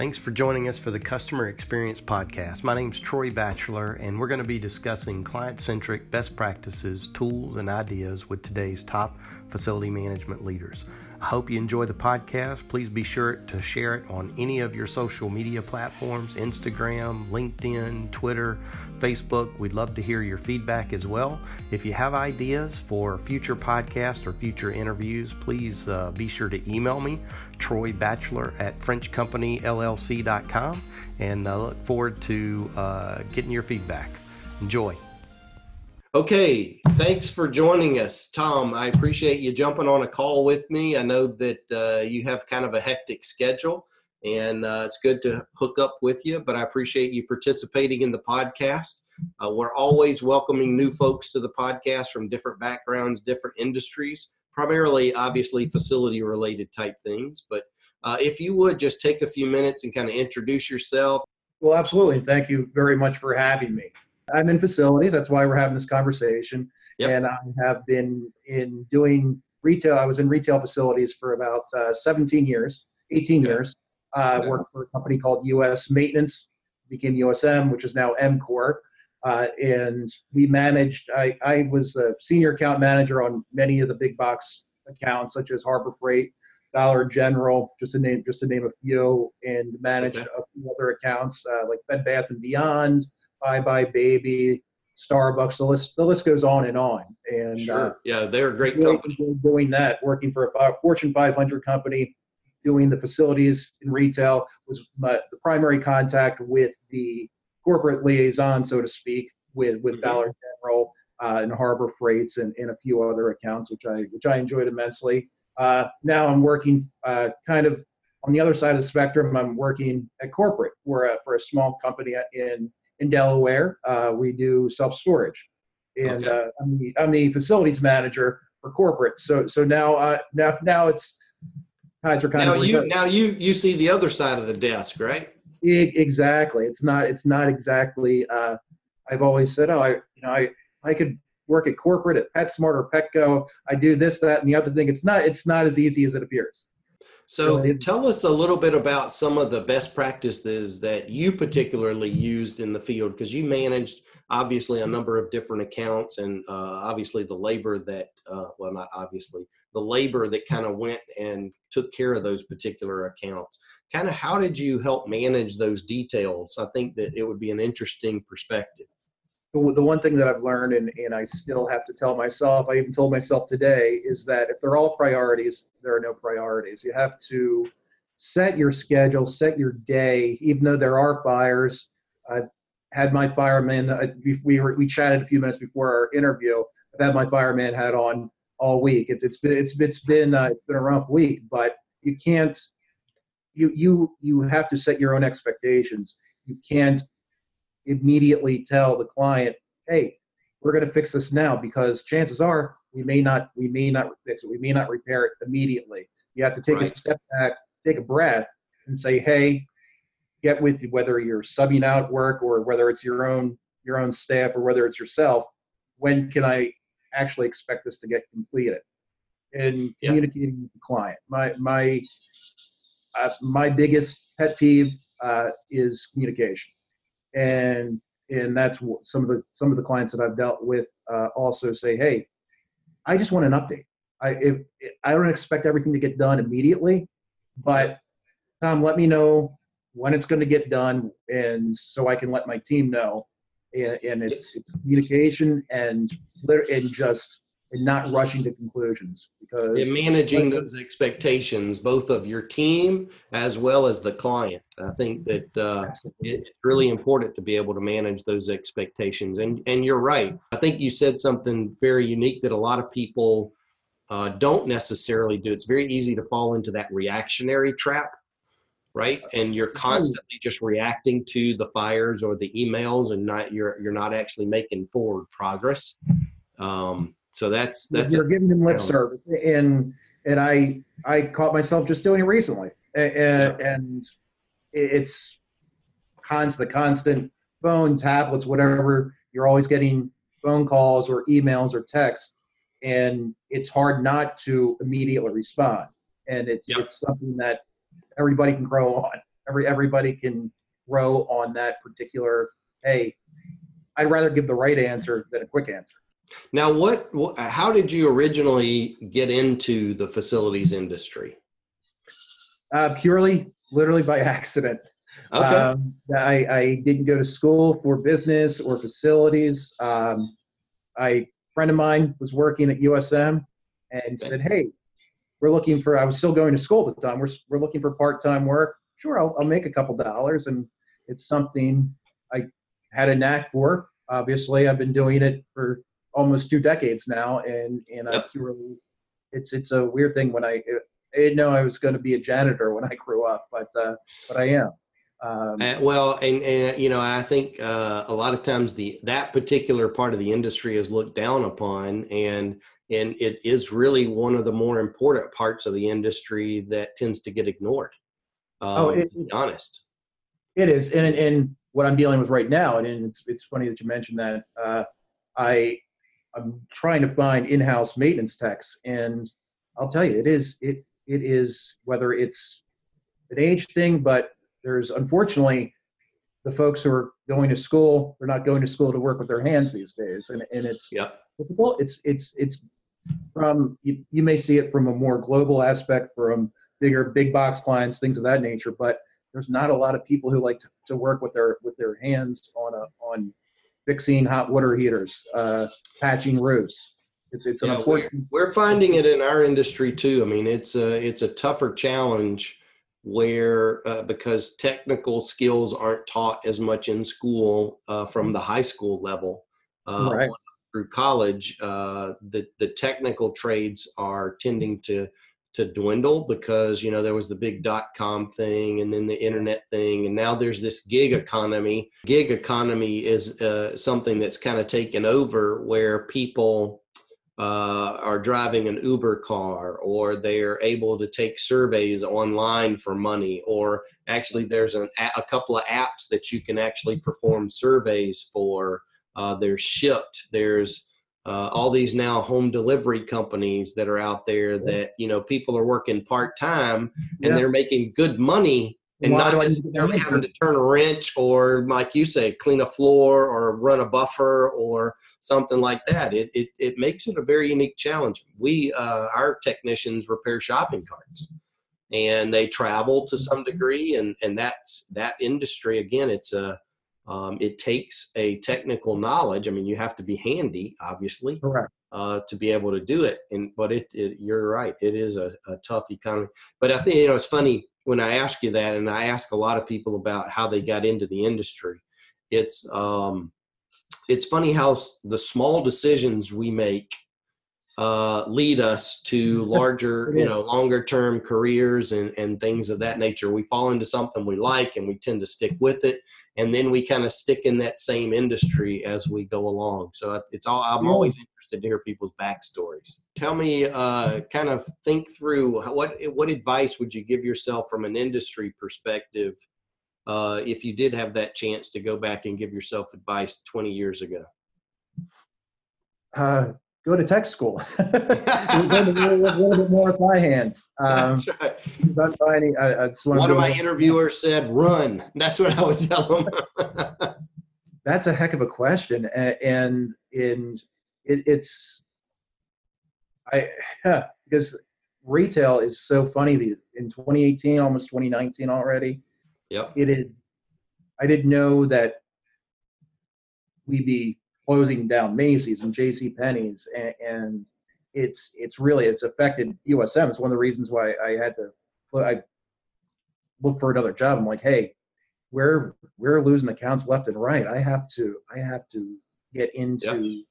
Thanks for joining us for the Customer Experience Podcast. My name is Troy Batchelor, and we're going to be discussing client centric best practices, tools, and ideas with today's top facility management leaders. I hope you enjoy the podcast. Please be sure to share it on any of your social media platforms Instagram, LinkedIn, Twitter, Facebook. We'd love to hear your feedback as well. If you have ideas for future podcasts or future interviews, please uh, be sure to email me, Troy Batchelor at FrenchCompanyLLC.com, and I look forward to uh, getting your feedback. Enjoy. Okay, thanks for joining us, Tom. I appreciate you jumping on a call with me. I know that uh, you have kind of a hectic schedule, and uh, it's good to hook up with you. But I appreciate you participating in the podcast. Uh, we're always welcoming new folks to the podcast from different backgrounds, different industries, primarily, obviously, facility related type things. But uh, if you would just take a few minutes and kind of introduce yourself. Well, absolutely. Thank you very much for having me. I'm in facilities. That's why we're having this conversation. Yep. And I have been in doing retail. I was in retail facilities for about uh, 17 years, 18 years. Uh, Worked for a company called U.S. Maintenance, became USM, which is now EMCOR. Uh, and we managed. I, I was a senior account manager on many of the big box accounts, such as Harbor Freight, Dollar General, just to name just to name a few, and managed okay. a few other accounts uh, like Bed Bath and Beyond, buybuy BABY, Starbucks. The list the list goes on and on. And uh, sure. uh, yeah, they're a great company. Doing that, working for a Fortune 500 company, doing the facilities in retail was my, the primary contact with the corporate liaison, so to speak, with with mm-hmm. Dollar General uh, and Harbor Freights and, and a few other accounts, which I which I enjoyed immensely. Uh, now I'm working uh, kind of on the other side of the spectrum. I'm working at corporate. We're a, for a small company in in Delaware. Uh, we do self storage, and okay. uh, I'm, the, I'm the facilities manager for corporate. So so now uh, now now it's kind now of you now you you see the other side of the desk, right? exactly. It's not it's not exactly. Uh, I've always said, oh, I you know I I could work at corporate at PetSmart or Petco. I do this, that, and the other thing. It's not it's not as easy as it appears. So tell us a little bit about some of the best practices that you particularly used in the field because you managed obviously a number of different accounts and uh, obviously the labor that uh, well not obviously the labor that kind of went and took care of those particular accounts kind of how did you help manage those details i think that it would be an interesting perspective the, one thing that I've learned, and, and I still have to tell myself, I even told myself today, is that if they're all priorities, there are no priorities. You have to set your schedule, set your day, even though there are fires. I've had my fireman, we, we chatted a few minutes before our interview. I've had my fireman hat on all week. It's, it's been, it's, it's been, uh, it's been a rough week, but you can't, you, you, you have to set your own expectations. You can't immediately tell the client, hey, we're going to fix this now because chances are we may not we may not fix it. We may not repair it immediately. You have to take right. a step back, take a breath, and say, hey, get with you, whether you're subbing out work or whether it's your own your own staff or whether it's yourself. When can I actually expect this to get completed? And yeah. communicating with the client. My my uh, my biggest pet peeve uh, is communication and and that's some of the some of the clients that I've dealt with uh, also say, hey, I just want an update. I if I don't expect everything to get done immediately, but Tom, let me know when it's going to get done, and so I can let my team know. And, and it's, it's communication and and just and not rushing to conclusions because and managing those expectations both of your team as well as the client. I think that uh, it's really important to be able to manage those expectations. And and you're right. I think you said something very unique that a lot of people uh, don't necessarily do. It's very easy to fall into that reactionary trap right and you're constantly just reacting to the fires or the emails and not you're you're not actually making forward progress um, so that's that's you're a, giving them lip service, and and I I caught myself just doing it recently, and, yeah. and it's cons the constant phone, tablets, whatever. You're always getting phone calls or emails or texts, and it's hard not to immediately respond. And it's yep. it's something that everybody can grow on. Every everybody can grow on that particular. Hey, I'd rather give the right answer than a quick answer. Now, what? How did you originally get into the facilities industry? Uh, purely, literally by accident. Okay. Um, I, I didn't go to school for business or facilities. Um, I, friend of mine was working at USM and said, "Hey, we're looking for." I was still going to school at the time. We're we're looking for part-time work. Sure, I'll, I'll make a couple dollars, and it's something I had a knack for. Obviously, I've been doing it for almost two decades now, and and yep. I purely, it's it's a weird thing when I. I didn't know I was going to be a janitor when I grew up, but uh, but I am. Um, uh, well, and, and you know, I think uh, a lot of times the that particular part of the industry is looked down upon, and and it is really one of the more important parts of the industry that tends to get ignored. Um, oh, it, to be honest, it is, and and what I'm dealing with right now, and it's it's funny that you mentioned that. Uh, I I'm trying to find in-house maintenance techs, and I'll tell you, it is it it is whether it's an age thing, but there's unfortunately the folks who are going to school they're not going to school to work with their hands these days and, and it's yeah difficult it's it's it's from you, you may see it from a more global aspect from bigger big box clients things of that nature but there's not a lot of people who like to, to work with their with their hands on a on fixing hot water heaters uh, patching roofs it's it's yeah, we're, we're finding it in our industry too i mean it's a it's a tougher challenge where uh, because technical skills aren't taught as much in school uh, from mm-hmm. the high school level uh, right. Through college, uh, the the technical trades are tending to to dwindle because you know there was the big dot com thing and then the internet thing and now there's this gig economy gig economy is uh, something that's kind of taken over where people uh, are driving an Uber car, or they're able to take surveys online for money, or actually there's an, a couple of apps that you can actually perform surveys for. Uh, they're shipped. There's uh, all these now home delivery companies that are out there that you know people are working part time and yeah. they're making good money and Why not necessarily having to turn a wrench or like you say clean a floor or run a buffer or something like that it, it, it makes it a very unique challenge we uh, our technicians repair shopping carts and they travel to some mm-hmm. degree and and that's that industry again it's a um, it takes a technical knowledge i mean you have to be handy obviously Correct. Uh, to be able to do it and but it, it you're right it is a, a tough economy but i think you know it's funny when I ask you that, and I ask a lot of people about how they got into the industry, it's um, it's funny how the small decisions we make uh, lead us to larger, you know, longer term careers and, and things of that nature. We fall into something we like and we tend to stick with it. And then we kind of stick in that same industry as we go along. So it's all, I'm always interested to hear people's backstories. Tell me, uh, kind of think through what, what advice would you give yourself from an industry perspective uh, if you did have that chance to go back and give yourself advice 20 years ago? Go to tech school. a, little, bit more with my hands. Um, That's right. Finding, I, I One of my interviewers said, "Run." That's what I would tell them. That's a heck of a question, and in it, it's I yeah, because retail is so funny. In 2018, almost 2019 already. Yep. It is. I didn't know that we'd be closing down Macy's and J.C. Penney's, and, and it's it's really it's affected USM. It's one of the reasons why I had to I look for another job. I'm like, hey, we're we're losing accounts left and right. I have to I have to get into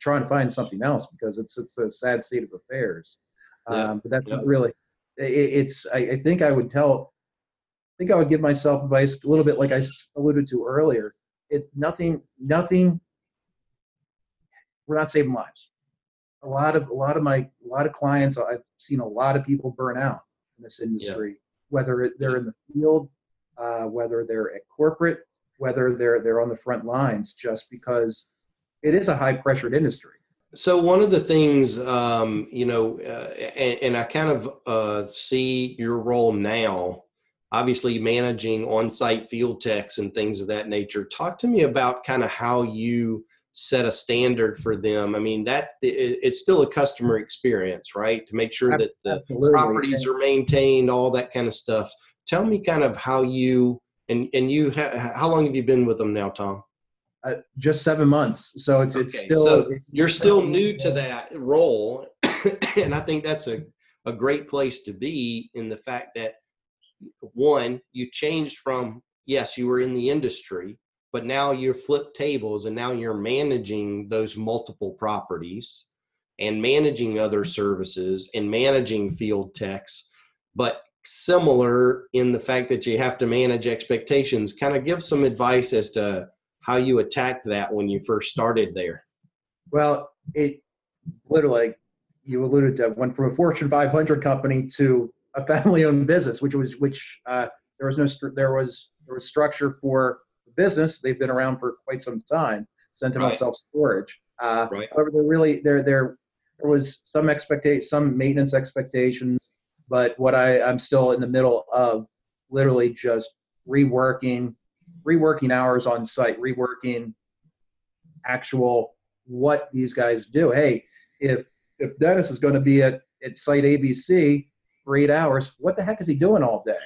trying to find something else because it's it's a sad state of affairs. Yep. Um, but that's not really. It, it's I, I think I would tell. I think I would give myself advice a little bit like I alluded to earlier. It nothing nothing we're not saving lives. A lot of a lot of my a lot of clients, I've seen a lot of people burn out in this industry, yeah. whether they're in the field, uh, whether they're at corporate, whether they're they're on the front lines, just because it is a high pressured industry. So one of the things, um, you know, uh, and, and, I kind of uh, see your role now obviously managing on-site field techs and things of that nature. Talk to me about kind of how you set a standard for them. I mean, that it, it's still a customer experience, right? To make sure that the Absolutely. properties are maintained, all that kind of stuff. Tell me kind of how you and and you ha, how long have you been with them now, Tom? Uh, just seven months. So it's okay. it's still so you're still new to that role, and I think that's a a great place to be in the fact that one you changed from yes you were in the industry but now you're flipped tables and now you're managing those multiple properties and managing other services and managing field techs. But similar in the fact that you have to manage expectations kind of give some advice as to how you attacked that when you first started there. Well it literally you alluded to went from a fortune 500 company to a family owned business which was which uh, there was no there was there was structure for business. They've been around for quite some time. Sentinel right. Self Storage. Uh, right. However, there really there there there was some expectation, some maintenance expectations, but what I I'm still in the middle of literally just reworking reworking hours on site, reworking actual what these guys do. Hey, if if Dennis is going to be at, at site ABC for eight hours, what the heck is he doing all day?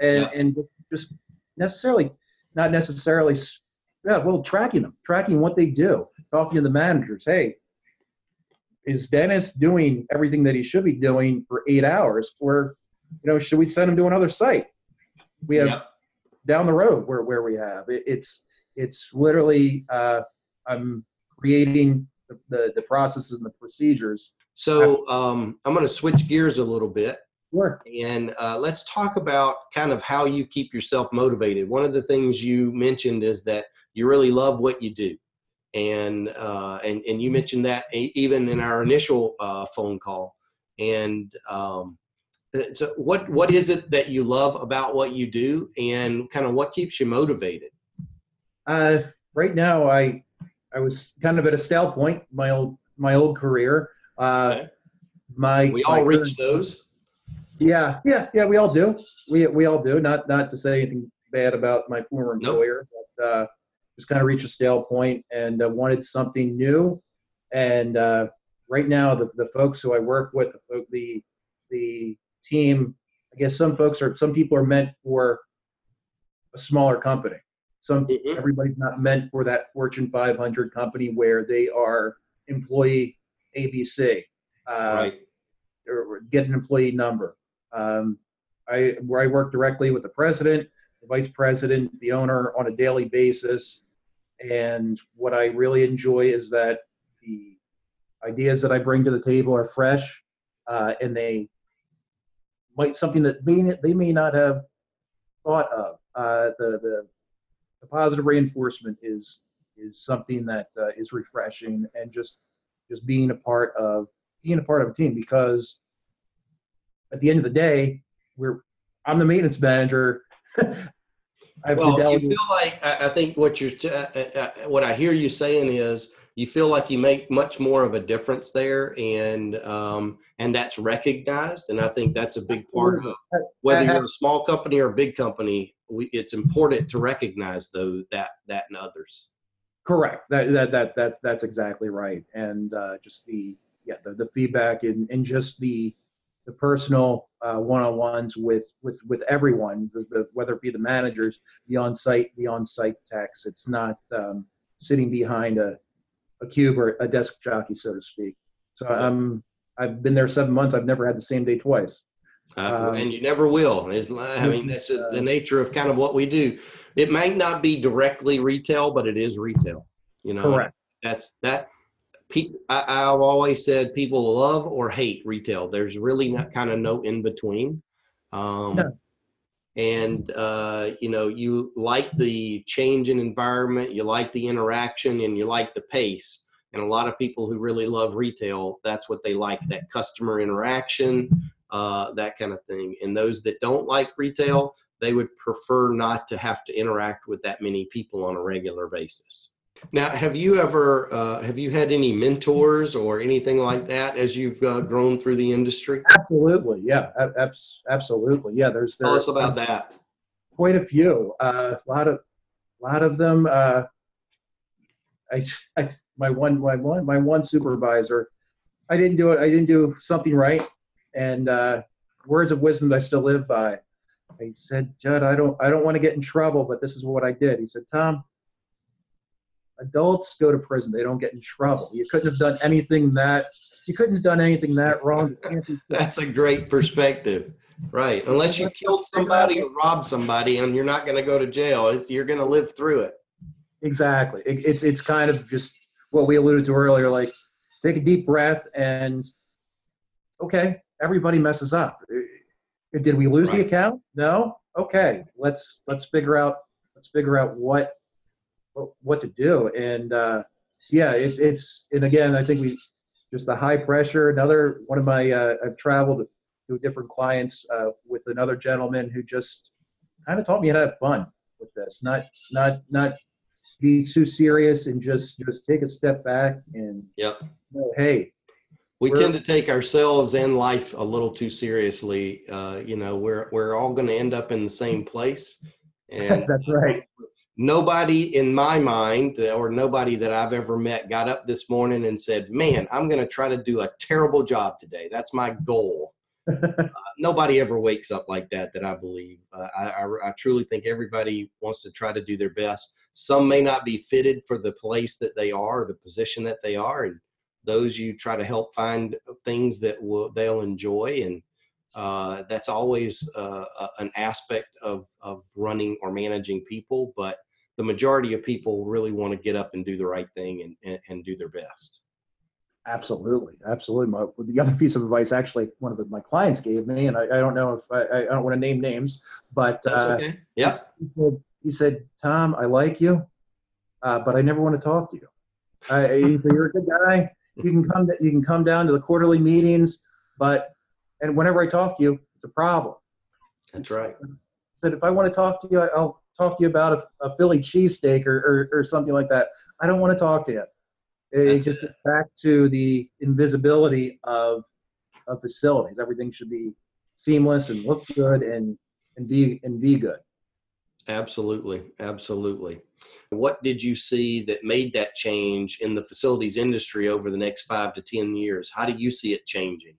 And yeah. and just necessarily not necessarily yeah well tracking them tracking what they do talking to the managers hey is dennis doing everything that he should be doing for eight hours? Or you know should we send him to another site? We have yep. down the road where, where we have. It, it's it's literally uh, i'm creating the, the, the processes and the procedures. So um, i'm going to switch gears a little bit Sure. And uh, let's talk about kind of how you keep yourself motivated. One of the things you mentioned is that you really love what you do, and uh, and and you mentioned that even in our initial uh, phone call. And um, uh, so, what what is it that you love about what you do, and kind of what keeps you motivated? Uh, right now, I I was kind of at a stale point my old my old career. Uh, okay. My we all reach those yeah, yeah, yeah. We all do. We we all do. Not not to say anything bad about my former employer, nope. but uh, just kind of reached a stale point and uh, wanted something new. And uh, right now, the the folks who I work with, the the the team, I guess some folks are some people are meant for a smaller company. Some mm-hmm. everybody's not meant for that Fortune 500 company where they are employee ABC. Uh, right. Or get an employee number. Um, I, where I work directly with the president, the vice president, the owner on a daily basis. And what I really enjoy is that the ideas that I bring to the table are fresh uh, and they might something that they, they may not have thought of. Uh, the, the, the positive reinforcement is is something that uh, is refreshing and just just being a part of being a part of a team because at the end of the day, we're I'm the maintenance manager. well, you feel like I, think what you're uh, uh, uh, what I hear you saying is you feel like you make much more of a difference there, and um, and that's recognized, and I think that's a big part of whether you're a small company or a big company. We, it's important to recognize though that that and others. Correct. That that that that's that's exactly right, and uh, just the yeah the, the feedback and and just the the personal uh, one-on-ones with with with everyone, the, the, whether it be the managers, the on-site the on-site techs. It's not um, sitting behind a a cube or a desk jockey, so to speak. So I'm I've been there seven months. I've never had the same day twice. Uh, um, and you never will. It's, I mean, that's uh, the nature of kind of what we do. It may not be directly retail, but it is retail. You know, correct. That's that I, have always said people love or hate retail. There's really not kind of no in between. Um, no. And uh, you know, you like the change in environment, you like the interaction, and you like the pace. And a lot of people who really love retail, that's what they like that customer interaction, uh, that kind of thing. And those that don't like retail, they would prefer not to have to interact with that many people on a regular basis. Now, have you ever uh, have you had any mentors or anything like that as you've uh, grown through the industry? Absolutely, yeah, absolutely, yeah. There's, there's tell us about that. quite a few. Uh, a lot of, a lot of them. Uh, I, I, my one, my one, my one supervisor. I didn't do it. I didn't do something right, and uh, words of wisdom I still live by. He said, Judd, I don't, I don't want to get in trouble, but this is what I did. He said, Tom, adults go to prison. They don't get in trouble. You couldn't have done anything that, you couldn't have done anything that wrong. That's a great perspective. Right. Unless you killed somebody or robbed somebody and you're not going to go to jail, you're going to live through it. Exactly. It, it's, it's kind of just what we alluded to earlier, like take a deep breath and okay, everybody messes up. Did we lose right. the account? No. Okay. Let's, let's figure out, let's figure out what, what, to do. And, uh, yeah, it's, it's, and again, I think we, just the high pressure. Another one of my, uh, I've traveled to different clients uh, with another gentleman who just kind of taught me how to have fun with this. Not not not be too serious and just just take a step back and yep. You know, hey. We tend to take ourselves and life a little too seriously. Uh, you know, we're we're all going to end up in the same place. And that's right. Nobody in my mind, or nobody that I've ever met, got up this morning and said, "Man, I'm going to try to do a terrible job today. That's my goal." uh, nobody ever wakes up like that that i believe uh, I, I, I, truly think everybody wants to try to do their best some may not be fitted for the place that they are the position that they are and those you try to help find things that will they'll enjoy and uh, that's always uh, an aspect of, of running or managing people but the majority of people really want to get up and do the right thing and, and, and do their best Absolutely, absolutely. My, the other piece of advice, actually, one of the, my clients gave me, and I, I don't know if I, I don't want to name names, but uh, okay. yeah, he said, he said, Tom, I like you, uh, but I never want to talk to you. Uh, he said, you're a good guy. You can come, you can come down to the quarterly meetings, but and whenever I talk to you, it's a problem. That's right. He said, if I want to talk to you, I'll talk to you about a, a Philly cheesesteak or, or, or something like that. I don't want to talk to you. It just gets back to the invisibility of of facilities. Everything should be seamless and look good and and be and be good. Absolutely, absolutely. What did you see that made that change in the facilities industry over the next five to ten years? How do you see it changing?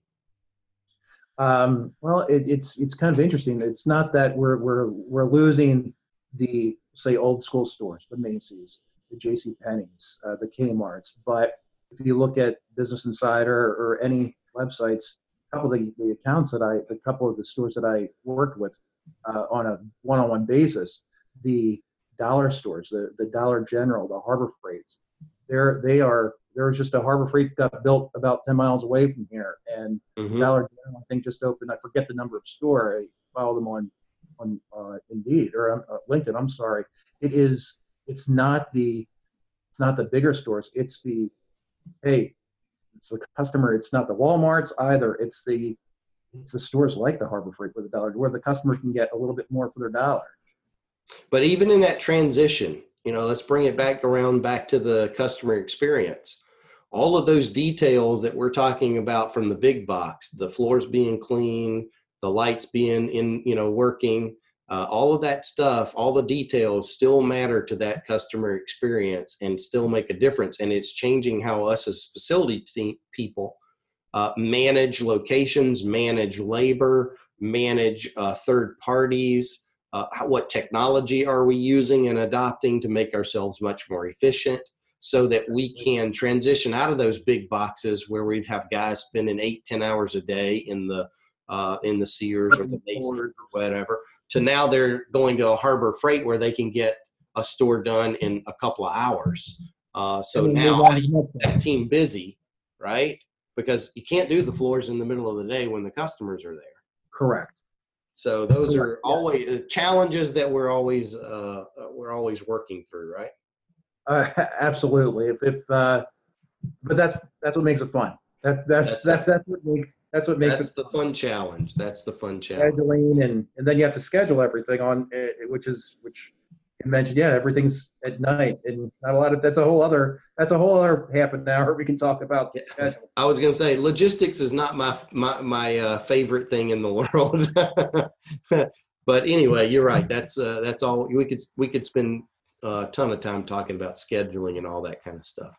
Um, well, it, it's it's kind of interesting. It's not that we're we're we're losing the say old school stores, the Macy's, the J.C. Penney's, uh, the Kmart's. But if you look at Business Insider or any websites, a couple of the, the accounts that I, a couple of the stores that I worked with uh, on a one-on-one basis, the dollar stores, the, the Dollar General, the Harbor Freights, they're they are there was just a Harbor Freight got built about 10 miles away from here, and mm-hmm. Dollar General I think just opened. I forget the number of store. I follow them on on uh, Indeed or um, uh, LinkedIn. I'm sorry. It is it's not the it's not the bigger stores. It's the hey, it's the customer. It's not the WalMarts either. It's the it's the stores like the Harbor Freight for the dollar, where the customer can get a little bit more for their dollar. But even in that transition, you know, let's bring it back around back to the customer experience. All of those details that we're talking about from the big box, the floors being clean, the lights being in, you know, working, uh, all of that stuff, all the details still matter to that customer experience and still make a difference. And it's changing how us as facility te- people uh, manage locations, manage labor, manage uh, third parties. Uh, how, what technology are we using and adopting to make ourselves much more efficient so that we can transition out of those big boxes where we have guys spending eight, ten hours a day in the uh, in the Sears or the Macy's or whatever, to now they're going to a Harbor Freight where they can get a store done in a couple of hours. Uh, so now that team busy, right? Because you can't do the floors in the middle of the day when the customers are there. Correct. So those are always uh, challenges that we're always uh, uh, we're always working through, right? Uh, absolutely. If, if uh, but that's that's what makes it fun. That, that's that's that's, that's what makes that's what makes That's it the fun challenge. That's the fun challenge. scheduling and and then you have to schedule everything on uh, which is which you mentioned yeah everything's at night and not a lot of that's a whole other that's a whole other half an hour we can talk about the schedule. I was going to say logistics is not my my my uh, favorite thing in the world. but anyway, you're right. That's uh, that's all we could we could spend a ton of time talking about scheduling and all that kind of stuff.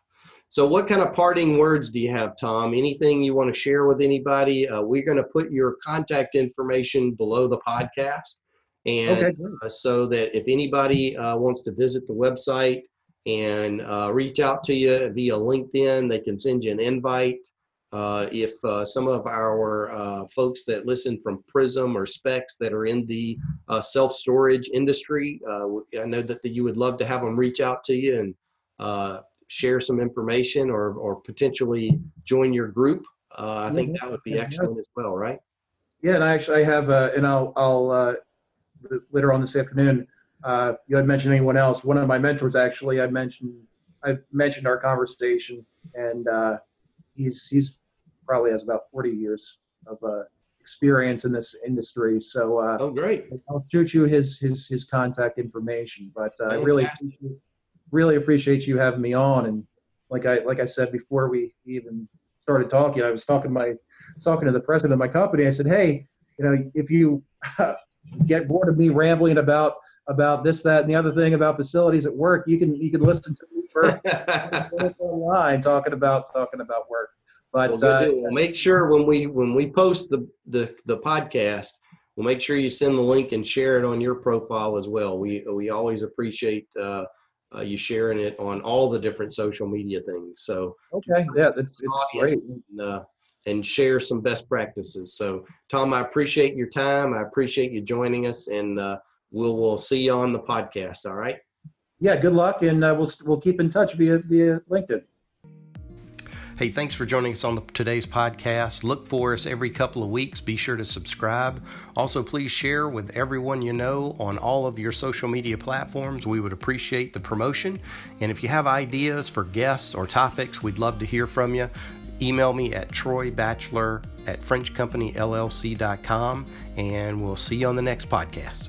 So, what kind of parting words do you have, Tom? Anything you want to share with anybody? Uh, we're going to put your contact information below the podcast, and okay, uh, so that if anybody uh, wants to visit the website and uh, reach out to you via LinkedIn, they can send you an invite. Uh, if uh, some of our uh, folks that listen from Prism or Specs that are in the uh, self storage industry, uh, I know that the, you would love to have them reach out to you and share some information or, or potentially join your group. I think that would be excellent as well, right? Yeah, and I actually I have, and I'll, I'll later on this afternoon. you had mentioned anyone else? One of my mentors actually, I mentioned, I mentioned our conversation, and he's he's probably has about 40 years of uh, experience in this industry. So uh, oh, great! I'll shoot you his his his contact information. But uh, I really really appreciate you having me on. And like I like I said before we even started talking, I was talking to my talking to the president of my company. I said, hey, you know, if you get bored of me rambling about about this, that, and the other thing about facilities at work, you can you can listen to me first online talking about talking about work. But we'll, uh, we'll make sure when we when we post the, the the podcast, we'll make sure you send the link and share it on your profile as well. We we always appreciate uh, uh, you sharing it on all the different social media things. So okay, yeah, that's great. And, uh, and share some best practices. So Tom, I appreciate your time. I appreciate you joining us, and uh, we'll we'll see you on the podcast. All right. Yeah. Good luck, and uh, we'll we'll keep in touch via via LinkedIn. Hey, thanks for joining us on the, today's podcast. Look for us every couple of weeks. Be sure to subscribe. Also, please share with everyone you know on all of your social media platforms. We would appreciate the promotion. And if you have ideas for guests or topics, we'd love to hear from you. Email me at troybatchelor at frenchcompanyllc.com, and we'll see you on the next podcast.